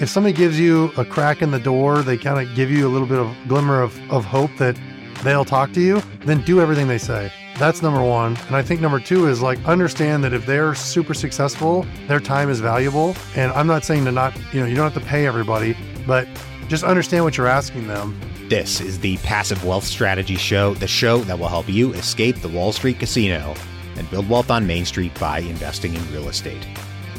if somebody gives you a crack in the door, they kind of give you a little bit of glimmer of, of hope that they'll talk to you, then do everything they say. That's number one. And I think number two is like understand that if they're super successful, their time is valuable. And I'm not saying to not, you know, you don't have to pay everybody, but just understand what you're asking them. This is the Passive Wealth Strategy Show, the show that will help you escape the Wall Street casino and build wealth on Main Street by investing in real estate.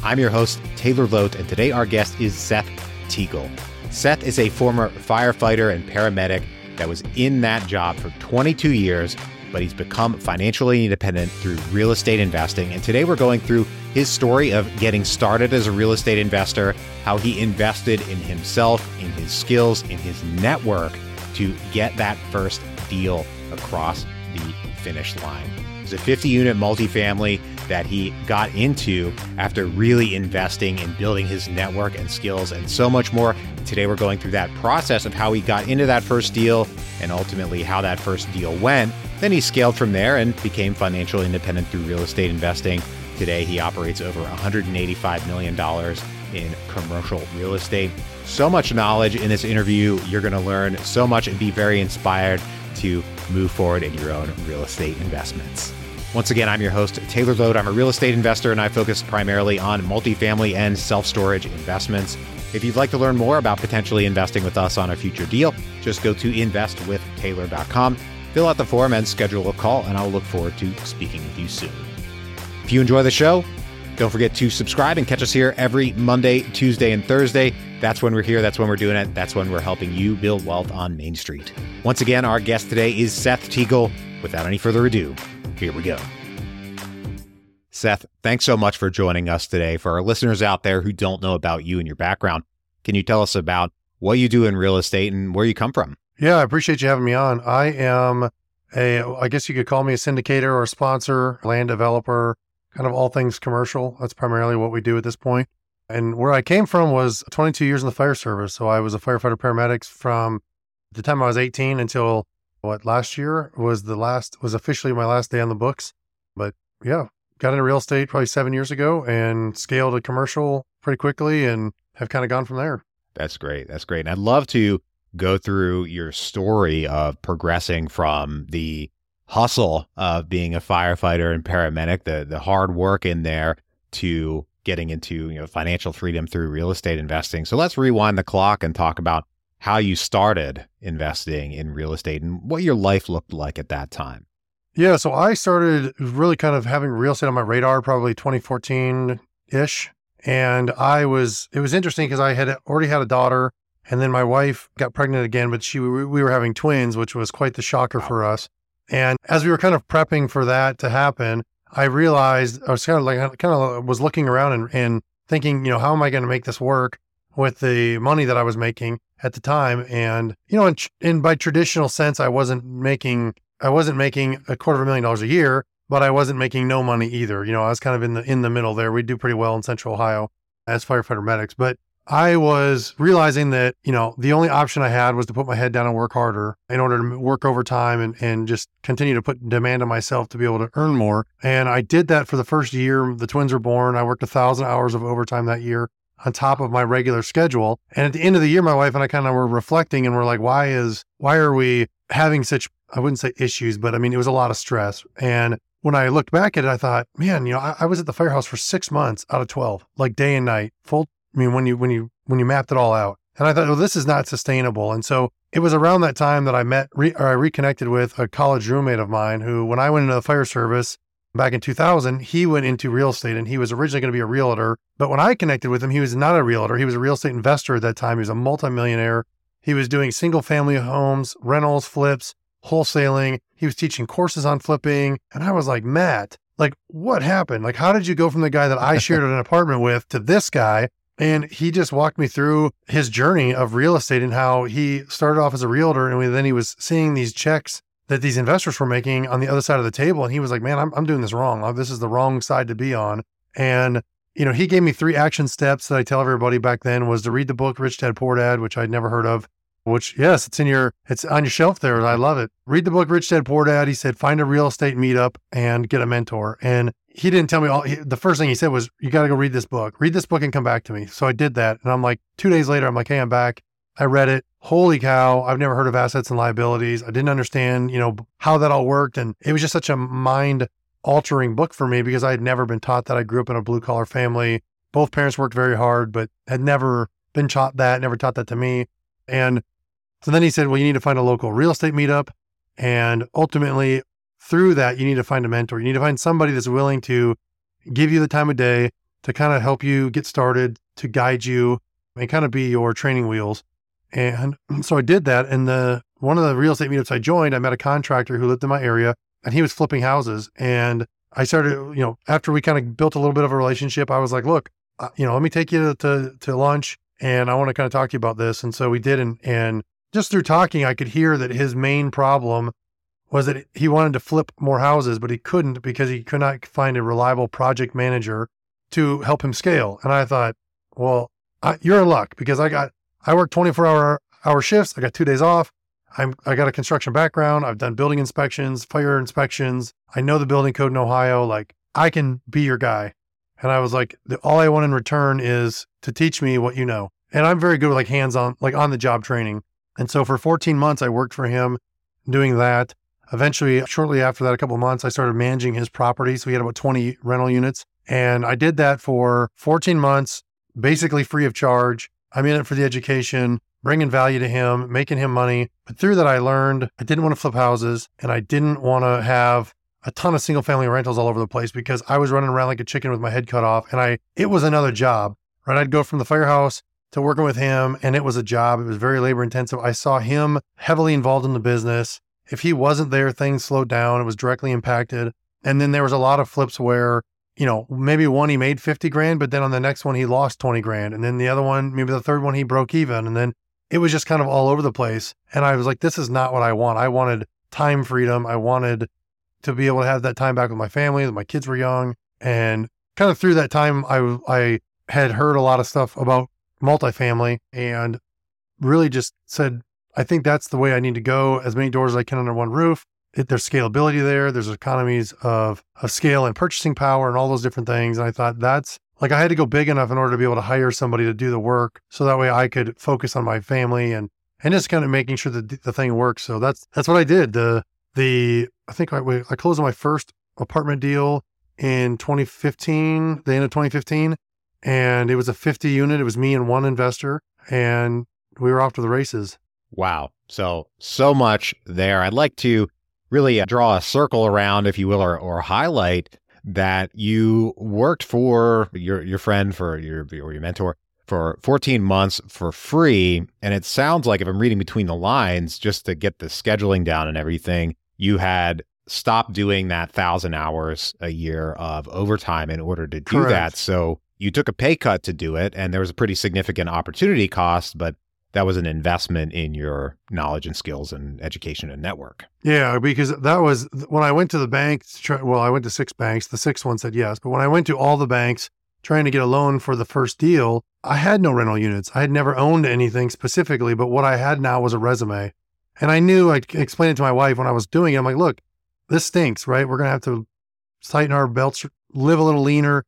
I'm your host, Taylor Loht, and today our guest is Seth Teagle. Seth is a former firefighter and paramedic that was in that job for 22 years, but he's become financially independent through real estate investing. And today we're going through his story of getting started as a real estate investor, how he invested in himself, in his skills, in his network to get that first deal across the finish line. It's a 50 unit multifamily that he got into after really investing in building his network and skills and so much more. Today, we're going through that process of how he got into that first deal and ultimately how that first deal went. Then he scaled from there and became financially independent through real estate investing. Today, he operates over $185 million in commercial real estate. So much knowledge in this interview. You're going to learn so much and be very inspired to move forward in your own real estate investments. Once again, I'm your host, Taylor Loht. I'm a real estate investor and I focus primarily on multifamily and self storage investments. If you'd like to learn more about potentially investing with us on a future deal, just go to investwithtaylor.com, fill out the form, and schedule a call, and I'll look forward to speaking with you soon. If you enjoy the show, don't forget to subscribe and catch us here every Monday, Tuesday, and Thursday. That's when we're here. That's when we're doing it. That's when we're helping you build wealth on Main Street. Once again, our guest today is Seth Teagle. Without any further ado, here we go. Seth, thanks so much for joining us today. For our listeners out there who don't know about you and your background, can you tell us about what you do in real estate and where you come from? Yeah, I appreciate you having me on. I am a, I guess you could call me a syndicator or a sponsor, land developer, kind of all things commercial. That's primarily what we do at this point. And where I came from was 22 years in the fire service. So I was a firefighter paramedic from the time I was 18 until what last year was the last was officially my last day on the books. But yeah, got into real estate probably seven years ago and scaled a commercial pretty quickly and have kind of gone from there. That's great. That's great. And I'd love to go through your story of progressing from the hustle of being a firefighter and paramedic, the the hard work in there to getting into you know financial freedom through real estate investing. So let's rewind the clock and talk about how you started investing in real estate and what your life looked like at that time. Yeah, so I started really kind of having real estate on my radar probably 2014 ish. And I was, it was interesting because I had already had a daughter and then my wife got pregnant again, but she, we were having twins, which was quite the shocker wow. for us. And as we were kind of prepping for that to happen, I realized I was kind of like, kind of was looking around and, and thinking, you know, how am I going to make this work with the money that I was making? at the time. And, you know, in, in by traditional sense, I wasn't making, I wasn't making a quarter of a million dollars a year, but I wasn't making no money either. You know, I was kind of in the, in the middle there. We do pretty well in central Ohio as firefighter medics, but I was realizing that, you know, the only option I had was to put my head down and work harder in order to work overtime and, and just continue to put demand on myself to be able to earn more. And I did that for the first year. The twins were born. I worked a thousand hours of overtime that year on top of my regular schedule. And at the end of the year, my wife and I kind of were reflecting and we're like, why is, why are we having such, I wouldn't say issues, but I mean, it was a lot of stress. And when I looked back at it, I thought, man, you know, I, I was at the firehouse for six months out of 12, like day and night, full. I mean, when you, when you, when you mapped it all out. And I thought, well, this is not sustainable. And so it was around that time that I met, re, or I reconnected with a college roommate of mine who, when I went into the fire service, back in 2000, he went into real estate and he was originally going to be a realtor. But when I connected with him, he was not a realtor. He was a real estate investor at that time. He was a multimillionaire. He was doing single family homes, rentals, flips, wholesaling. He was teaching courses on flipping. And I was like, Matt, like, what happened? Like, how did you go from the guy that I shared an apartment with to this guy? And mm-hmm. he just walked me through his journey of real estate and how he started off as a realtor and then he was seeing these checks that these investors were making on the other side of the table. And he was like, man, I'm, I'm doing this wrong. This is the wrong side to be on. And, you know, he gave me three action steps that I tell everybody back then was to read the book, Rich Dad Poor Dad, which I'd never heard of, which yes, it's in your, it's on your shelf there. I love it. Read the book, Rich Dad Poor Dad. He said, find a real estate meetup and get a mentor. And he didn't tell me all. He, the first thing he said was, "You got to go read this book. Read this book and come back to me." So I did that, and I'm like, two days later, I'm like, "Hey, I'm back. I read it. Holy cow! I've never heard of assets and liabilities. I didn't understand, you know, how that all worked, and it was just such a mind altering book for me because I had never been taught that. I grew up in a blue collar family. Both parents worked very hard, but had never been taught that. Never taught that to me. And so then he said, "Well, you need to find a local real estate meetup." And ultimately, through that, you need to find a mentor. You need to find somebody that's willing to give you the time of day to kind of help you get started, to guide you, and kind of be your training wheels. And so I did that. And the one of the real estate meetups I joined, I met a contractor who lived in my area and he was flipping houses. And I started, you know, after we kind of built a little bit of a relationship, I was like, look, uh, you know, let me take you to, to, to lunch and I want to kind of talk to you about this. And so we did. And, and just through talking, I could hear that his main problem was that he wanted to flip more houses, but he couldn't because he could not find a reliable project manager to help him scale. And I thought, well, I, you're in luck because I got, I work 24 hour, hour shifts. I got two days off. I'm, I got a construction background. I've done building inspections, fire inspections. I know the building code in Ohio. Like I can be your guy. And I was like, all I want in return is to teach me what you know. And I'm very good with like hands on, like on the job training. And so for 14 months, I worked for him doing that. Eventually, shortly after that, a couple months, I started managing his property. So he had about 20 rental units. And I did that for 14 months, basically free of charge. I'm in it for the education, bringing value to him, making him money. But through that, I learned I didn't want to flip houses and I didn't want to have a ton of single family rentals all over the place because I was running around like a chicken with my head cut off. And I, it was another job, right? I'd go from the firehouse to working with him and it was a job. It was very labor intensive. I saw him heavily involved in the business. If he wasn't there, things slowed down. It was directly impacted. And then there was a lot of flips where, you know, maybe one he made 50 grand, but then on the next one he lost 20 grand. And then the other one, maybe the third one he broke even. And then it was just kind of all over the place. And I was like, this is not what I want. I wanted time freedom. I wanted to be able to have that time back with my family, my kids were young. And kind of through that time, I, I had heard a lot of stuff about multifamily and really just said, I think that's the way I need to go. As many doors as I can under one roof. It, there's scalability there. There's economies of, of scale and purchasing power and all those different things. And I thought that's like I had to go big enough in order to be able to hire somebody to do the work. So that way I could focus on my family and, and just kind of making sure that the thing works. So that's, that's what I did. The, the, I think I, I closed my first apartment deal in 2015, the end of 2015. And it was a 50 unit. It was me and one investor and we were off to the races. Wow. So, so much there. I'd like to really uh, draw a circle around, if you will, or, or highlight that you worked for your, your friend, for your, or your mentor for 14 months for free. And it sounds like, if I'm reading between the lines, just to get the scheduling down and everything, you had stopped doing that thousand hours a year of overtime in order to do Correct. that. So you took a pay cut to do it, and there was a pretty significant opportunity cost, but that was an investment in your knowledge and skills and education and network. Yeah, because that was when I went to the bank. Well, I went to six banks. The sixth one said yes. But when I went to all the banks trying to get a loan for the first deal, I had no rental units. I had never owned anything specifically, but what I had now was a resume. And I knew I explained it to my wife when I was doing it. I'm like, look, this stinks, right? We're going to have to tighten our belts, live a little leaner,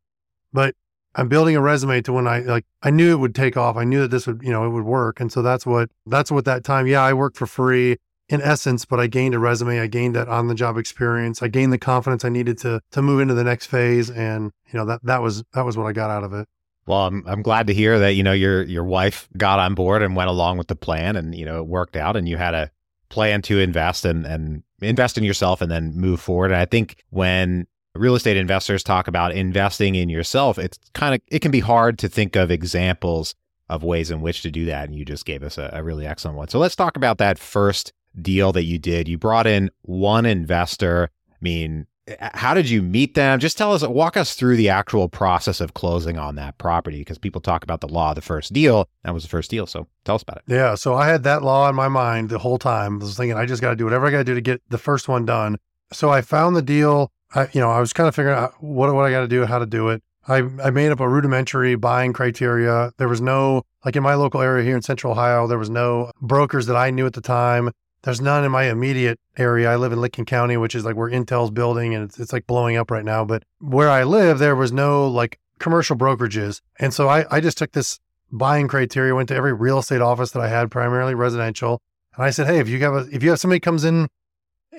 but I'm building a resume to when I like I knew it would take off. I knew that this would, you know, it would work. And so that's what that's what that time, yeah, I worked for free in essence, but I gained a resume, I gained that on the job experience. I gained the confidence I needed to to move into the next phase and, you know, that that was that was what I got out of it. Well, I'm I'm glad to hear that, you know, your your wife got on board and went along with the plan and, you know, it worked out and you had a plan to invest and and invest in yourself and then move forward. And I think when real estate investors talk about investing in yourself, it's kind of it can be hard to think of examples of ways in which to do that. And you just gave us a, a really excellent one. So let's talk about that first deal that you did. You brought in one investor. I mean, how did you meet them? Just tell us, walk us through the actual process of closing on that property because people talk about the law of the first deal. That was the first deal. So tell us about it. Yeah. So I had that law in my mind the whole time. I was thinking, I just got to do whatever I got to do to get the first one done. So I found the deal I, you know, I was kind of figuring out what, what I got to do, how to do it. I, I made up a rudimentary buying criteria. There was no, like in my local area here in central Ohio, there was no brokers that I knew at the time. There's none in my immediate area. I live in Licking County, which is like where Intel's building and it's, it's like blowing up right now. But where I live, there was no like commercial brokerages. And so I, I just took this buying criteria, went to every real estate office that I had, primarily residential. And I said, Hey, if you have a, if you have somebody comes in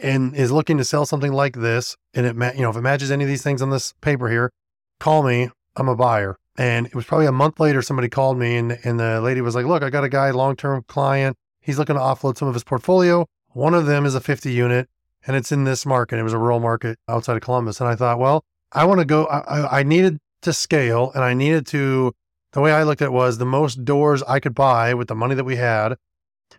and is looking to sell something like this, and it, ma- you know, if it matches any of these things on this paper here, call me. I'm a buyer. And it was probably a month later, somebody called me and, and the lady was like, look, I got a guy, long-term client. He's looking to offload some of his portfolio. One of them is a 50 unit and it's in this market. It was a rural market outside of Columbus. And I thought, well, I want to go, I, I needed to scale and I needed to, the way I looked at it was the most doors I could buy with the money that we had.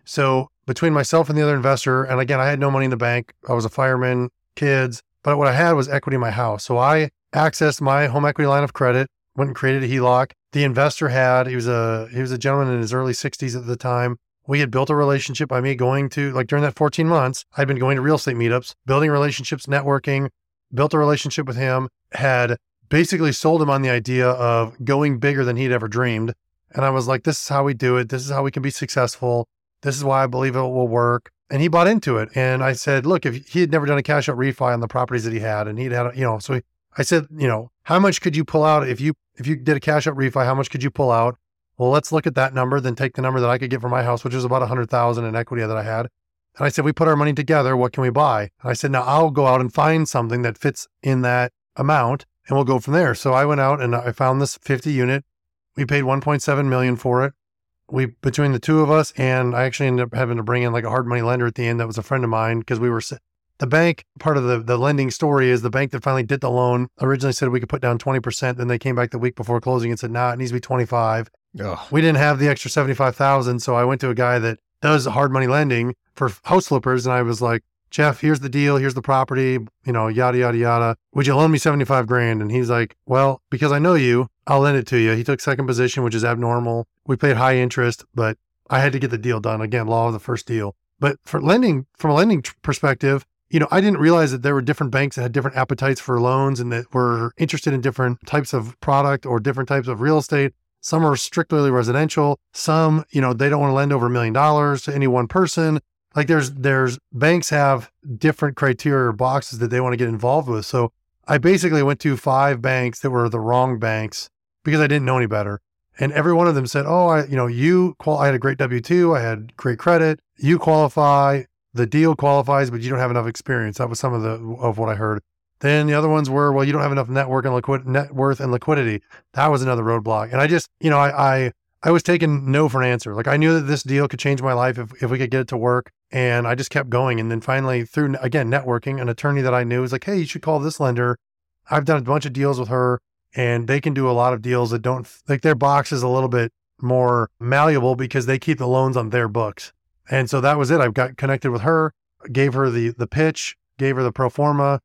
So between myself and the other investor, and again, I had no money in the bank. I was a fireman, kids, but what I had was equity in my house. So I accessed my home equity line of credit, went and created a HELOC. The investor had, he was a he was a gentleman in his early 60s at the time. We had built a relationship by me going to like during that 14 months, I'd been going to real estate meetups, building relationships, networking, built a relationship with him, had basically sold him on the idea of going bigger than he'd ever dreamed. And I was like, this is how we do it. This is how we can be successful. This is why I believe it will work. And he bought into it. And I said, look, if he had never done a cash out refi on the properties that he had, and he'd had, you know, so he, I said, you know, how much could you pull out if you if you did a cash out refi? How much could you pull out? Well, let's look at that number, then take the number that I could get for my house, which was about a hundred thousand in equity that I had. And I said, we put our money together. What can we buy? And I said, now I'll go out and find something that fits in that amount, and we'll go from there. So I went out and I found this 50 unit. We paid 1.7 million for it we between the two of us, and I actually ended up having to bring in like a hard money lender at the end that was a friend of mine because we were the bank. Part of the the lending story is the bank that finally did the loan originally said we could put down twenty percent. Then they came back the week before closing and said, "Nah, it needs to be twenty five. We didn't have the extra seventy five thousand, so I went to a guy that does hard money lending for house flippers, and I was like, Jeff, here's the deal. Here's the property, you know, yada, yada, yada. Would you loan me 75 grand? And he's like, well, because I know you, I'll lend it to you. He took second position, which is abnormal. We played high interest, but I had to get the deal done. Again, law of the first deal. But for lending, from a lending perspective, you know, I didn't realize that there were different banks that had different appetites for loans and that were interested in different types of product or different types of real estate. Some are strictly residential. Some, you know, they don't want to lend over a million dollars to any one person like there's there's banks have different criteria or boxes that they want to get involved with. So I basically went to five banks that were the wrong banks because I didn't know any better. And every one of them said, "Oh, I, you know, you qual- I had a great W two, I had great credit, you qualify, the deal qualifies, but you don't have enough experience." That was some of the of what I heard. Then the other ones were, "Well, you don't have enough network and liquid net worth and liquidity." That was another roadblock. And I just, you know, I, I I was taking no for an answer. Like I knew that this deal could change my life if, if we could get it to work. And I just kept going. And then finally, through again, networking, an attorney that I knew was like, hey, you should call this lender. I've done a bunch of deals with her and they can do a lot of deals that don't like their box is a little bit more malleable because they keep the loans on their books. And so that was it. I got connected with her, gave her the the pitch, gave her the pro forma,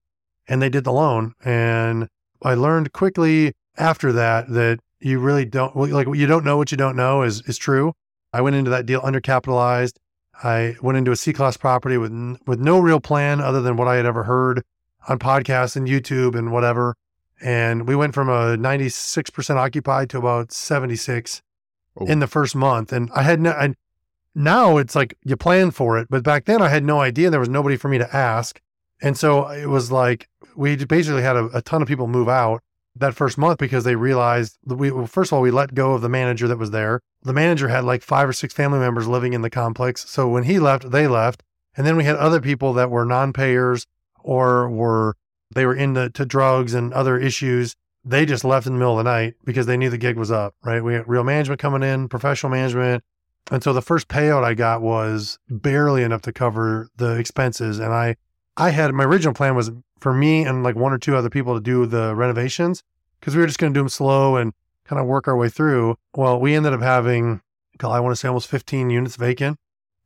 and they did the loan. And I learned quickly after that that you really don't like you don't know what you don't know is is true. I went into that deal undercapitalized. I went into a C class property with with no real plan other than what I had ever heard on podcasts and YouTube and whatever. And we went from a 96% occupied to about 76 oh. in the first month. And I had no, I, now it's like you plan for it, but back then I had no idea. There was nobody for me to ask. And so it was like we basically had a, a ton of people move out that first month because they realized that we well, first of all we let go of the manager that was there. The manager had like five or six family members living in the complex. So when he left, they left. And then we had other people that were non-payers or were they were into to drugs and other issues. They just left in the middle of the night because they knew the gig was up, right? We had real management coming in, professional management. And so the first payout I got was barely enough to cover the expenses. And I I had my original plan was for me and like one or two other people to do the renovations because we were just going to do them slow and kind of work our way through. Well, we ended up having, God, I want to say almost 15 units vacant.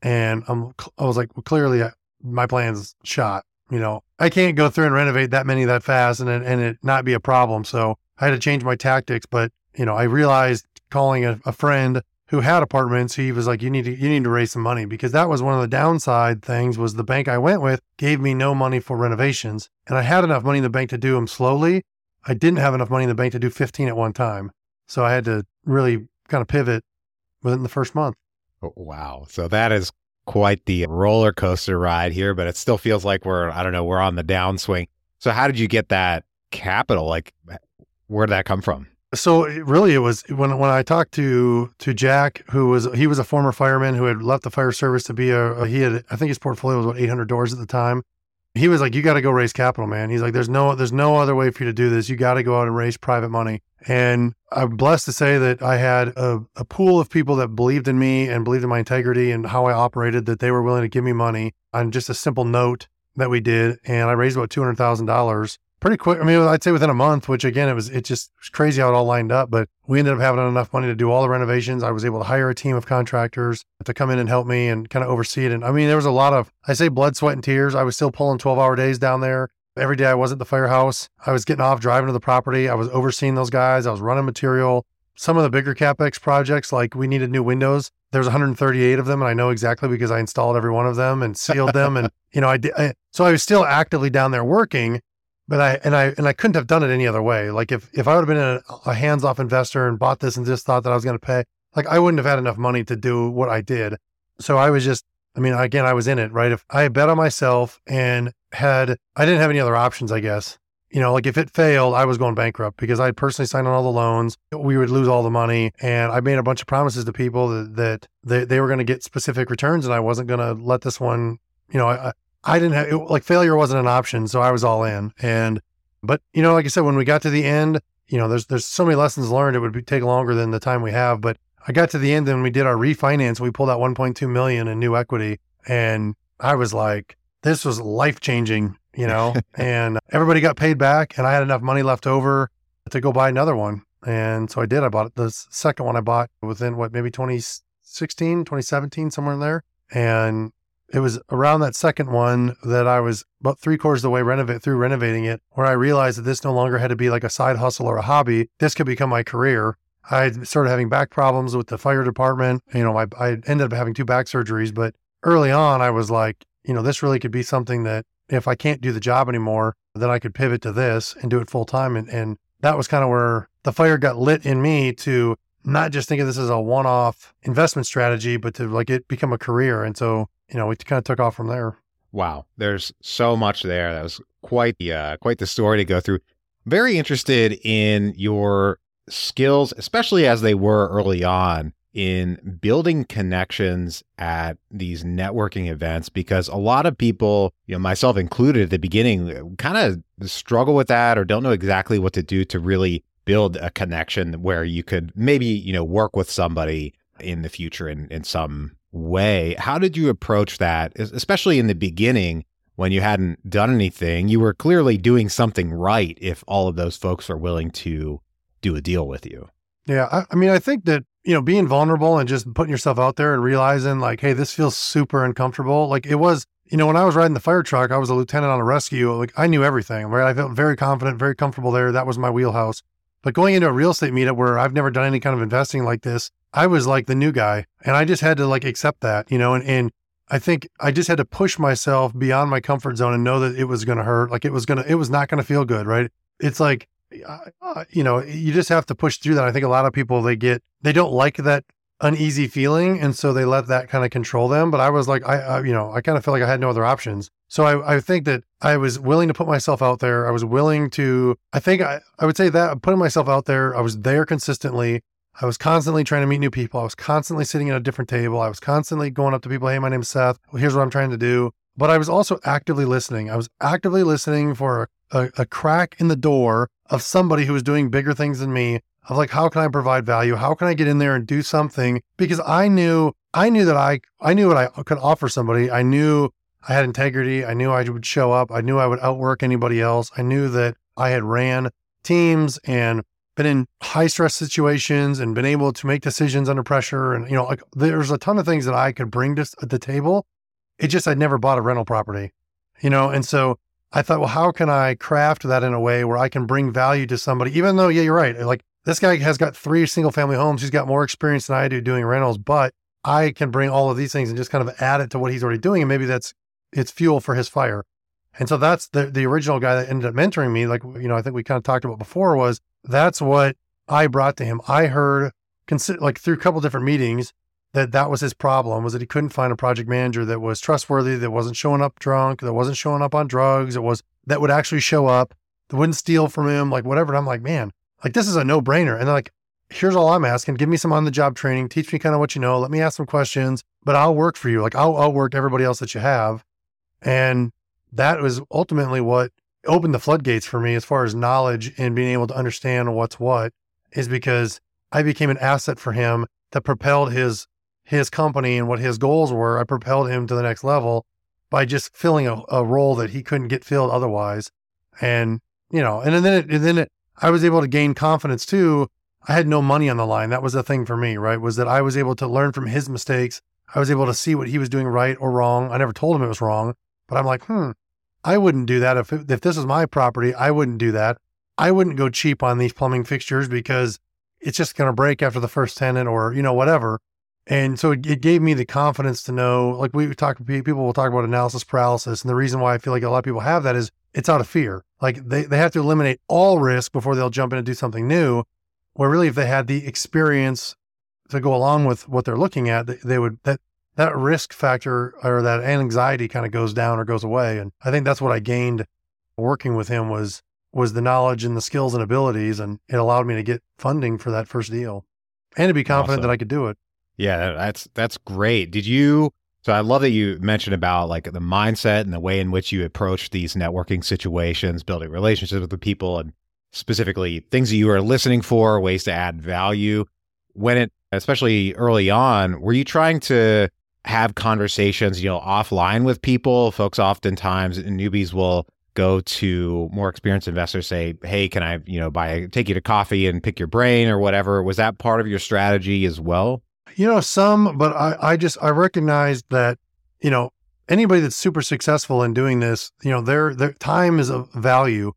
And I'm, I was like, well, clearly uh, my plan's shot. You know, I can't go through and renovate that many that fast and and it not be a problem. So I had to change my tactics. But, you know, I realized calling a, a friend who had apartments, he was like, "You need to you need to raise some money," because that was one of the downside things. Was the bank I went with gave me no money for renovations, and I had enough money in the bank to do them slowly. I didn't have enough money in the bank to do 15 at one time, so I had to really kind of pivot within the first month. Oh, wow! So that is quite the roller coaster ride here, but it still feels like we're, I don't know, we're on the downswing. So, how did you get that capital? Like, where did that come from? So really, it was when when I talked to to Jack, who was he was a former fireman who had left the fire service to be a, a he had I think his portfolio was about 800 doors at the time. He was like, "You got to go raise capital, man." He's like, "There's no there's no other way for you to do this. You got to go out and raise private money." And I'm blessed to say that I had a, a pool of people that believed in me and believed in my integrity and how I operated. That they were willing to give me money on just a simple note that we did, and I raised about two hundred thousand dollars pretty quick. I mean, I'd say within a month, which again, it was it just was crazy how it all lined up. But we ended up having enough money to do all the renovations. I was able to hire a team of contractors to come in and help me and kind of oversee it. And I mean, there was a lot of I say blood, sweat, and tears. I was still pulling twelve hour days down there. Every day I was at the firehouse. I was getting off, driving to the property. I was overseeing those guys. I was running material. Some of the bigger capex projects, like we needed new windows. There's 138 of them, and I know exactly because I installed every one of them and sealed them. And you know, I, did, I so I was still actively down there working but I and I and I couldn't have done it any other way. Like if if I would have been a, a hands off investor and bought this and just thought that I was going to pay, like I wouldn't have had enough money to do what I did. So I was just, I mean, again, I was in it, right? If I bet on myself and had, I didn't have any other options, I guess. You know, like if it failed, I was going bankrupt because I personally signed on all the loans. We would lose all the money. And I made a bunch of promises to people that, that they, they were going to get specific returns and I wasn't going to let this one, you know, I, I didn't have it, like failure wasn't an option, so I was all in. And but you know, like I said, when we got to the end, you know, there's there's so many lessons learned. It would be, take longer than the time we have. But I got to the end and we did our refinance. We pulled out 1.2 million in new equity, and I was like, this was life changing. You know, and everybody got paid back, and I had enough money left over to go buy another one. And so I did. I bought it. The second one I bought within what maybe 2016, 2017, somewhere in there. And it was around that second one that I was about three quarters of the way renovate through renovating it, where I realized that this no longer had to be like a side hustle or a hobby. This could become my career. I started having back problems with the fire department. You know, I, I ended up having two back surgeries, but early on, I was like, you know, this really could be something that if I can't do the job anymore, then I could pivot to this and do it full time. And, and that was kind of where the fire got lit in me to not just think of this as a one off investment strategy, but to like it become a career. And so you know, we kind of took off from there. Wow, there's so much there. That was quite the uh, quite the story to go through. Very interested in your skills, especially as they were early on in building connections at these networking events because a lot of people, you know, myself included at the beginning, kind of struggle with that or don't know exactly what to do to really build a connection where you could maybe, you know, work with somebody in the future in, in some way. How did you approach that, especially in the beginning when you hadn't done anything? You were clearly doing something right if all of those folks are willing to do a deal with you. Yeah. I, I mean, I think that, you know, being vulnerable and just putting yourself out there and realizing, like, hey, this feels super uncomfortable. Like, it was, you know, when I was riding the fire truck, I was a lieutenant on a rescue. Like, I knew everything, right? I felt very confident, very comfortable there. That was my wheelhouse. But going into a real estate meetup where I've never done any kind of investing like this, I was like the new guy and I just had to like accept that, you know, and, and I think I just had to push myself beyond my comfort zone and know that it was going to hurt. Like it was going to, it was not going to feel good. Right. It's like, uh, you know, you just have to push through that. I think a lot of people, they get, they don't like that uneasy feeling. And so they let that kind of control them. But I was like, I, I you know, I kind of feel like I had no other options. So I, I think that I was willing to put myself out there. I was willing to, I think I, I would say that putting myself out there, I was there consistently. I was constantly trying to meet new people. I was constantly sitting at a different table. I was constantly going up to people, hey, my name's Seth. Here's what I'm trying to do. But I was also actively listening. I was actively listening for a, a crack in the door of somebody who was doing bigger things than me of like how can I provide value? How can I get in there and do something? Because I knew I knew that I I knew what I could offer somebody. I knew I had integrity. I knew I would show up. I knew I would outwork anybody else. I knew that I had ran teams and been in high stress situations and been able to make decisions under pressure. And, you know, like there's a ton of things that I could bring to the table. It just, I'd never bought a rental property, you know? And so I thought, well, how can I craft that in a way where I can bring value to somebody, even though, yeah, you're right. Like this guy has got three single family homes. He's got more experience than I do doing rentals, but I can bring all of these things and just kind of add it to what he's already doing. And maybe that's, it's fuel for his fire. And so that's the the original guy that ended up mentoring me. Like, you know, I think we kind of talked about before was that's what I brought to him. I heard, consider, like through a couple different meetings, that that was his problem was that he couldn't find a project manager that was trustworthy, that wasn't showing up drunk, that wasn't showing up on drugs, it was that would actually show up, that wouldn't steal from him, like whatever. And I'm like, man, like this is a no brainer. And like, here's all I'm asking. Give me some on the job training. Teach me kind of what you know. Let me ask some questions, but I'll work for you. Like I'll, I'll work everybody else that you have. And that was ultimately what opened the floodgates for me as far as knowledge and being able to understand what's what is because I became an asset for him that propelled his his company and what his goals were. I propelled him to the next level by just filling a, a role that he couldn't get filled otherwise. And you know, and then it, and then it, I was able to gain confidence too. I had no money on the line. That was the thing for me, right? Was that I was able to learn from his mistakes. I was able to see what he was doing right or wrong. I never told him it was wrong, but I'm like, hmm, I wouldn't do that if if this was my property. I wouldn't do that. I wouldn't go cheap on these plumbing fixtures because it's just going to break after the first tenant or you know whatever. And so it, it, gave me the confidence to know, like we talk, people will talk about analysis paralysis. And the reason why I feel like a lot of people have that is it's out of fear. Like they, they have to eliminate all risk before they'll jump in and do something new. Where really, if they had the experience to go along with what they're looking at, they, they would, that, that risk factor or that anxiety kind of goes down or goes away. And I think that's what I gained working with him was, was the knowledge and the skills and abilities. And it allowed me to get funding for that first deal and to be confident awesome. that I could do it. Yeah, that's that's great. Did you so I love that you mentioned about like the mindset and the way in which you approach these networking situations, building relationships with the people and specifically things that you are listening for, ways to add value. When it especially early on, were you trying to have conversations, you know, offline with people? Folks oftentimes newbies will go to more experienced investors say, "Hey, can I, you know, buy take you to coffee and pick your brain or whatever?" Was that part of your strategy as well? You know, some, but I, I just I recognize that, you know, anybody that's super successful in doing this, you know, their their time is of value.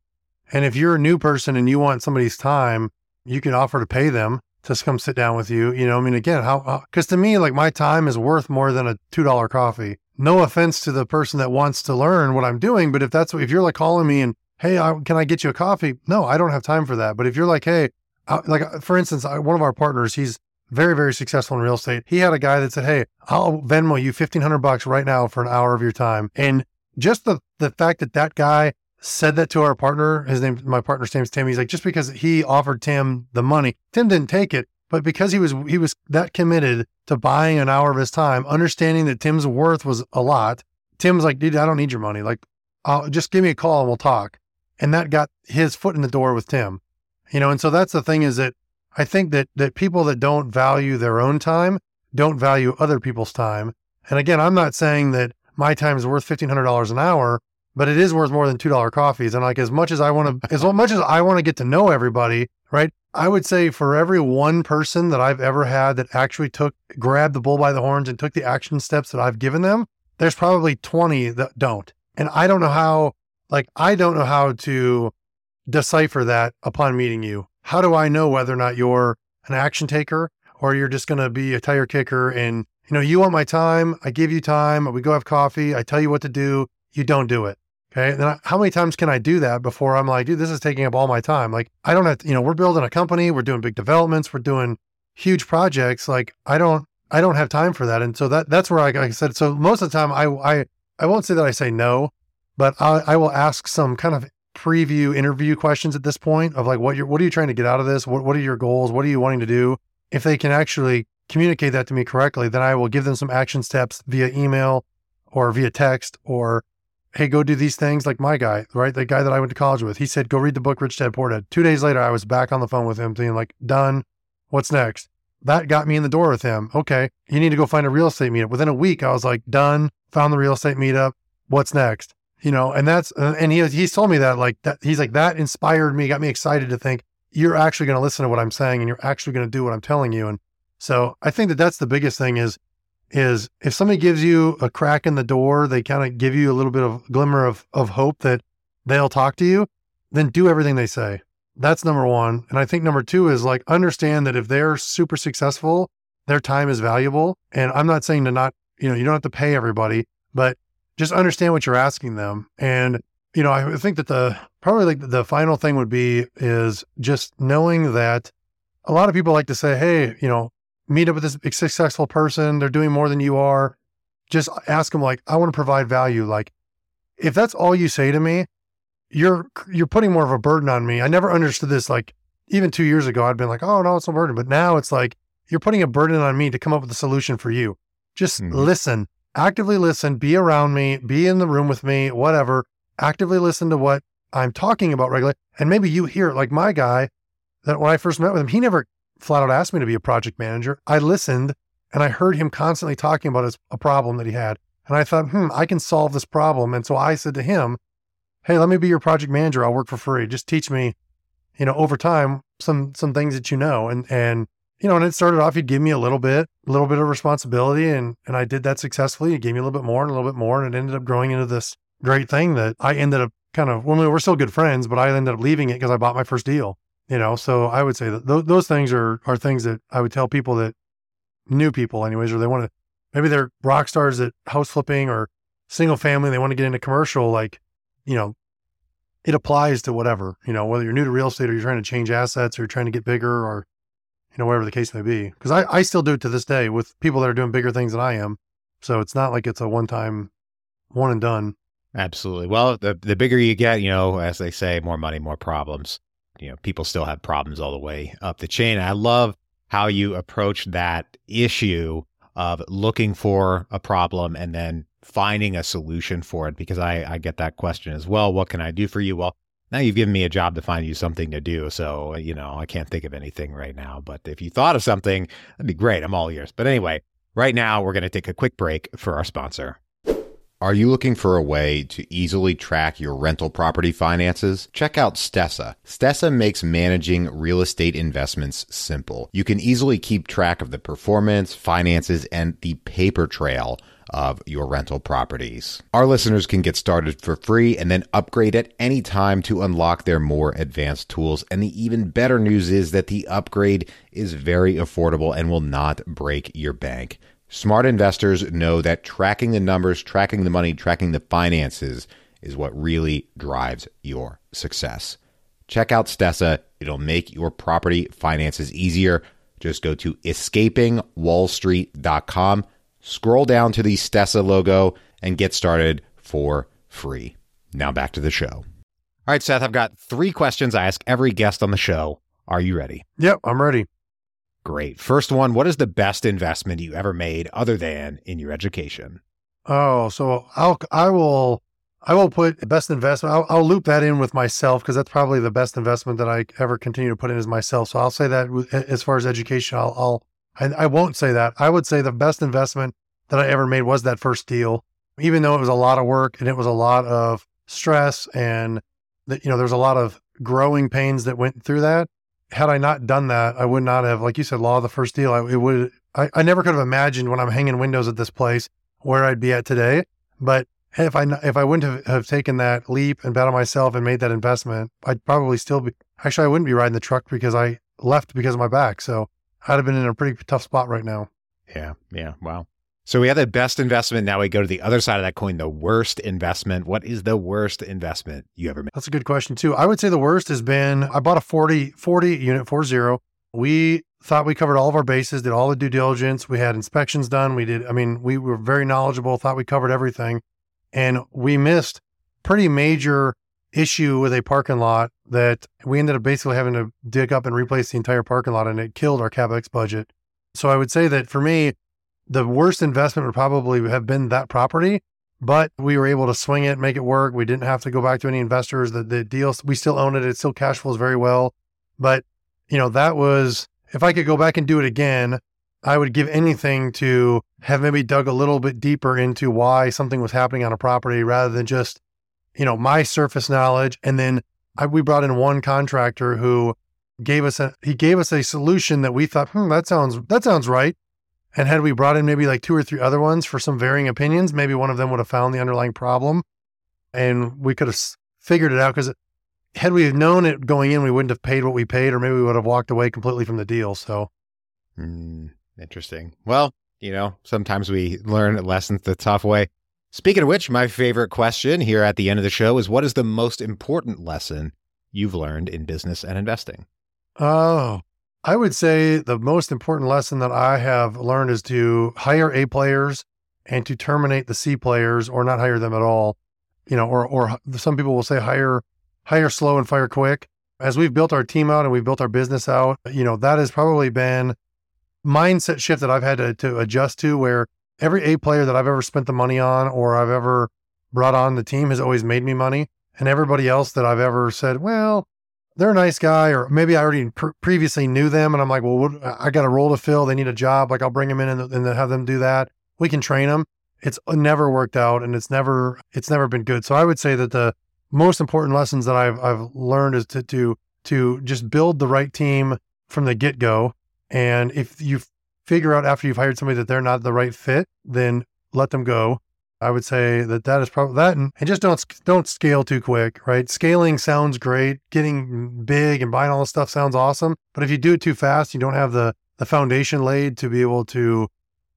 And if you're a new person and you want somebody's time, you can offer to pay them to come sit down with you. You know, I mean, again, how because to me, like my time is worth more than a two dollar coffee. No offense to the person that wants to learn what I'm doing, but if that's if you're like calling me and hey, I, can I get you a coffee? No, I don't have time for that. But if you're like, hey, I, like uh, for instance, I, one of our partners, he's very, very successful in real estate. He had a guy that said, Hey, I'll Venmo you 1500 bucks right now for an hour of your time. And just the, the fact that that guy said that to our partner, his name, my partner's name is Tim. He's like, just because he offered Tim the money, Tim didn't take it, but because he was, he was that committed to buying an hour of his time, understanding that Tim's worth was a lot. Tim's like, dude, I don't need your money. Like, I'll just give me a call and we'll talk. And that got his foot in the door with Tim, you know? And so that's the thing is that I think that that people that don't value their own time don't value other people's time. And again, I'm not saying that my time is worth fifteen hundred dollars an hour, but it is worth more than two dollar coffees. And like as much as I want to, as much as I want to get to know everybody, right? I would say for every one person that I've ever had that actually took grabbed the bull by the horns and took the action steps that I've given them, there's probably 20 that don't. And I don't know how, like, I don't know how to decipher that upon meeting you how do I know whether or not you're an action taker or you're just going to be a tire kicker and you know, you want my time, I give you time, we go have coffee, I tell you what to do, you don't do it. Okay. Then I, how many times can I do that before I'm like, dude, this is taking up all my time? Like, I don't have to, you know, we're building a company, we're doing big developments, we're doing huge projects. Like, I don't, I don't have time for that. And so that, that's where I, like I said, so most of the time I, I, I won't say that I say no, but I, I will ask some kind of preview interview questions at this point of like what you're what are you trying to get out of this? What what are your goals? What are you wanting to do? If they can actually communicate that to me correctly, then I will give them some action steps via email or via text or hey, go do these things like my guy, right? The guy that I went to college with. He said, go read the book Rich Dad Poor Dad. Two days later, I was back on the phone with him being like, done. What's next? That got me in the door with him. Okay. You need to go find a real estate meetup. Within a week, I was like, done, found the real estate meetup. What's next? you know, and that's, uh, and he, he's told me that like that, he's like, that inspired me, got me excited to think you're actually going to listen to what I'm saying and you're actually going to do what I'm telling you. And so I think that that's the biggest thing is, is if somebody gives you a crack in the door, they kind of give you a little bit of glimmer of, of hope that they'll talk to you, then do everything they say. That's number one. And I think number two is like understand that if they're super successful, their time is valuable. And I'm not saying to not, you know, you don't have to pay everybody, but just understand what you're asking them. And, you know, I think that the probably like the final thing would be is just knowing that a lot of people like to say, hey, you know, meet up with this successful person, they're doing more than you are, just ask them like, I want to provide value. Like, if that's all you say to me, you're you're putting more of a burden on me. I never understood this. Like even two years ago, I'd been like, oh no, it's a burden. But now it's like you're putting a burden on me to come up with a solution for you. Just mm-hmm. listen, actively listen, be around me, be in the room with me, whatever. Actively listen to what I'm talking about regularly. And maybe you hear it like my guy that when I first met with him, he never flat out asked me to be a project manager. I listened and I heard him constantly talking about his, a problem that he had. And I thought, hmm, I can solve this problem. And so I said to him, Hey, let me be your project manager. I'll work for free. Just teach me, you know, over time, some, some things that you know. And, and, you know, and it started off, he'd give me a little bit, a little bit of responsibility. And, and I did that successfully. He gave me a little bit more and a little bit more. And it ended up growing into this great thing that I ended up kind of, well, we're still good friends, but I ended up leaving it because I bought my first deal, you know? So I would say that th- those things are, are things that I would tell people that new people anyways, or they want to, maybe they're rock stars at house flipping or single family. They want to get into commercial. Like, you know, it applies to whatever, you know, whether you're new to real estate or you're trying to change assets or you're trying to get bigger or, you know, whatever the case may be. Cause I, I still do it to this day with people that are doing bigger things than I am. So it's not like it's a one time, one and done. Absolutely. Well, the the bigger you get, you know, as they say, more money, more problems. You know, people still have problems all the way up the chain. I love how you approach that issue of looking for a problem and then finding a solution for it because I, I get that question as well. What can I do for you? Well, now you've given me a job to find you something to do. So, you know, I can't think of anything right now. But if you thought of something, that'd be great. I'm all ears. But anyway, right now we're going to take a quick break for our sponsor. Are you looking for a way to easily track your rental property finances? Check out Stessa. Stessa makes managing real estate investments simple. You can easily keep track of the performance, finances, and the paper trail of your rental properties. Our listeners can get started for free and then upgrade at any time to unlock their more advanced tools. And the even better news is that the upgrade is very affordable and will not break your bank. Smart investors know that tracking the numbers, tracking the money, tracking the finances is what really drives your success. Check out Stessa. It'll make your property finances easier. Just go to escapingwallstreet.com, scroll down to the Stessa logo, and get started for free. Now back to the show. All right, Seth, I've got three questions I ask every guest on the show. Are you ready? Yep, I'm ready. Great. First one, what is the best investment you ever made other than in your education? Oh, so I'll I will I will put best investment. I'll, I'll loop that in with myself because that's probably the best investment that I ever continue to put in is myself. So I'll say that as far as education, I'll, I'll I, I won't say that. I would say the best investment that I ever made was that first deal, even though it was a lot of work and it was a lot of stress and that you know there's a lot of growing pains that went through that had I not done that, I would not have, like you said, law of the first deal. I, it would, I, I never could have imagined when I'm hanging windows at this place where I'd be at today. But if I if I wouldn't have, have taken that leap and bet on myself and made that investment, I'd probably still be. Actually, I wouldn't be riding the truck because I left because of my back. So I'd have been in a pretty tough spot right now. Yeah. Yeah. Wow. So we have the best investment. Now we go to the other side of that coin, the worst investment. What is the worst investment you ever made? That's a good question too. I would say the worst has been I bought a 40, 40 unit 40. We thought we covered all of our bases, did all the due diligence. We had inspections done. We did, I mean, we were very knowledgeable, thought we covered everything. And we missed pretty major issue with a parking lot that we ended up basically having to dig up and replace the entire parking lot and it killed our CapEx budget. So I would say that for me, the worst investment would probably have been that property, but we were able to swing it, make it work. We didn't have to go back to any investors. The, the deal, we still own it. It still cash flows very well. But, you know, that was, if I could go back and do it again, I would give anything to have maybe dug a little bit deeper into why something was happening on a property rather than just, you know, my surface knowledge. And then I, we brought in one contractor who gave us a, he gave us a solution that we thought, hmm, that sounds, that sounds right. And had we brought in maybe like two or three other ones for some varying opinions, maybe one of them would have found the underlying problem and we could have figured it out. Because had we known it going in, we wouldn't have paid what we paid, or maybe we would have walked away completely from the deal. So, mm, interesting. Well, you know, sometimes we learn lessons the tough way. Speaking of which, my favorite question here at the end of the show is what is the most important lesson you've learned in business and investing? Oh, I would say the most important lesson that I have learned is to hire A players and to terminate the C players or not hire them at all. You know, or or some people will say hire hire slow and fire quick. As we've built our team out and we've built our business out, you know, that has probably been mindset shift that I've had to, to adjust to where every A player that I've ever spent the money on or I've ever brought on the team has always made me money. And everybody else that I've ever said, well, they're a nice guy, or maybe I already pr- previously knew them, and I'm like, well, what, I got a role to fill. They need a job. Like I'll bring them in and, and have them do that. We can train them. It's never worked out, and it's never it's never been good. So I would say that the most important lessons that I've I've learned is to to to just build the right team from the get go. And if you figure out after you've hired somebody that they're not the right fit, then let them go. I would say that that is probably that, and, and just don't don't scale too quick, right? Scaling sounds great, getting big and buying all this stuff sounds awesome, but if you do it too fast, you don't have the the foundation laid to be able to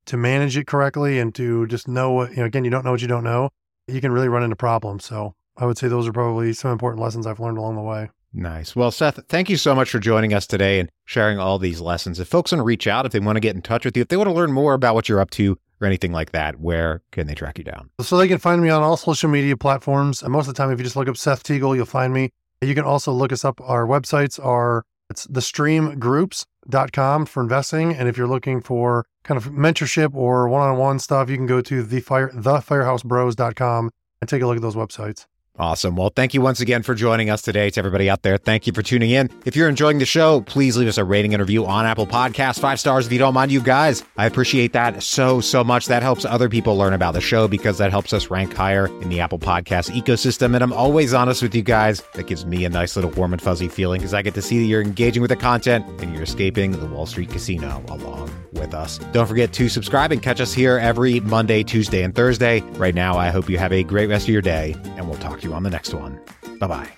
to manage it correctly and to just know what you know. Again, you don't know what you don't know. You can really run into problems. So I would say those are probably some important lessons I've learned along the way. Nice. Well, Seth, thank you so much for joining us today and sharing all these lessons. If folks want to reach out, if they want to get in touch with you, if they want to learn more about what you're up to, or anything like that, where can they track you down? So they can find me on all social media platforms. And most of the time, if you just look up Seth Teagle, you'll find me. You can also look us up. Our websites are it's thestreamgroups.com for investing. And if you're looking for kind of mentorship or one-on-one stuff, you can go to the fire thefirehousebros.com and take a look at those websites. Awesome. Well, thank you once again for joining us today. To everybody out there, thank you for tuning in. If you're enjoying the show, please leave us a rating and review on Apple Podcasts. Five stars if you don't mind, you guys. I appreciate that so, so much. That helps other people learn about the show because that helps us rank higher in the Apple Podcast ecosystem. And I'm always honest with you guys. That gives me a nice little warm and fuzzy feeling because I get to see that you're engaging with the content and you're escaping the Wall Street casino along with us. Don't forget to subscribe and catch us here every Monday, Tuesday, and Thursday. Right now, I hope you have a great rest of your day, and we'll talk to you on the next one. Bye bye.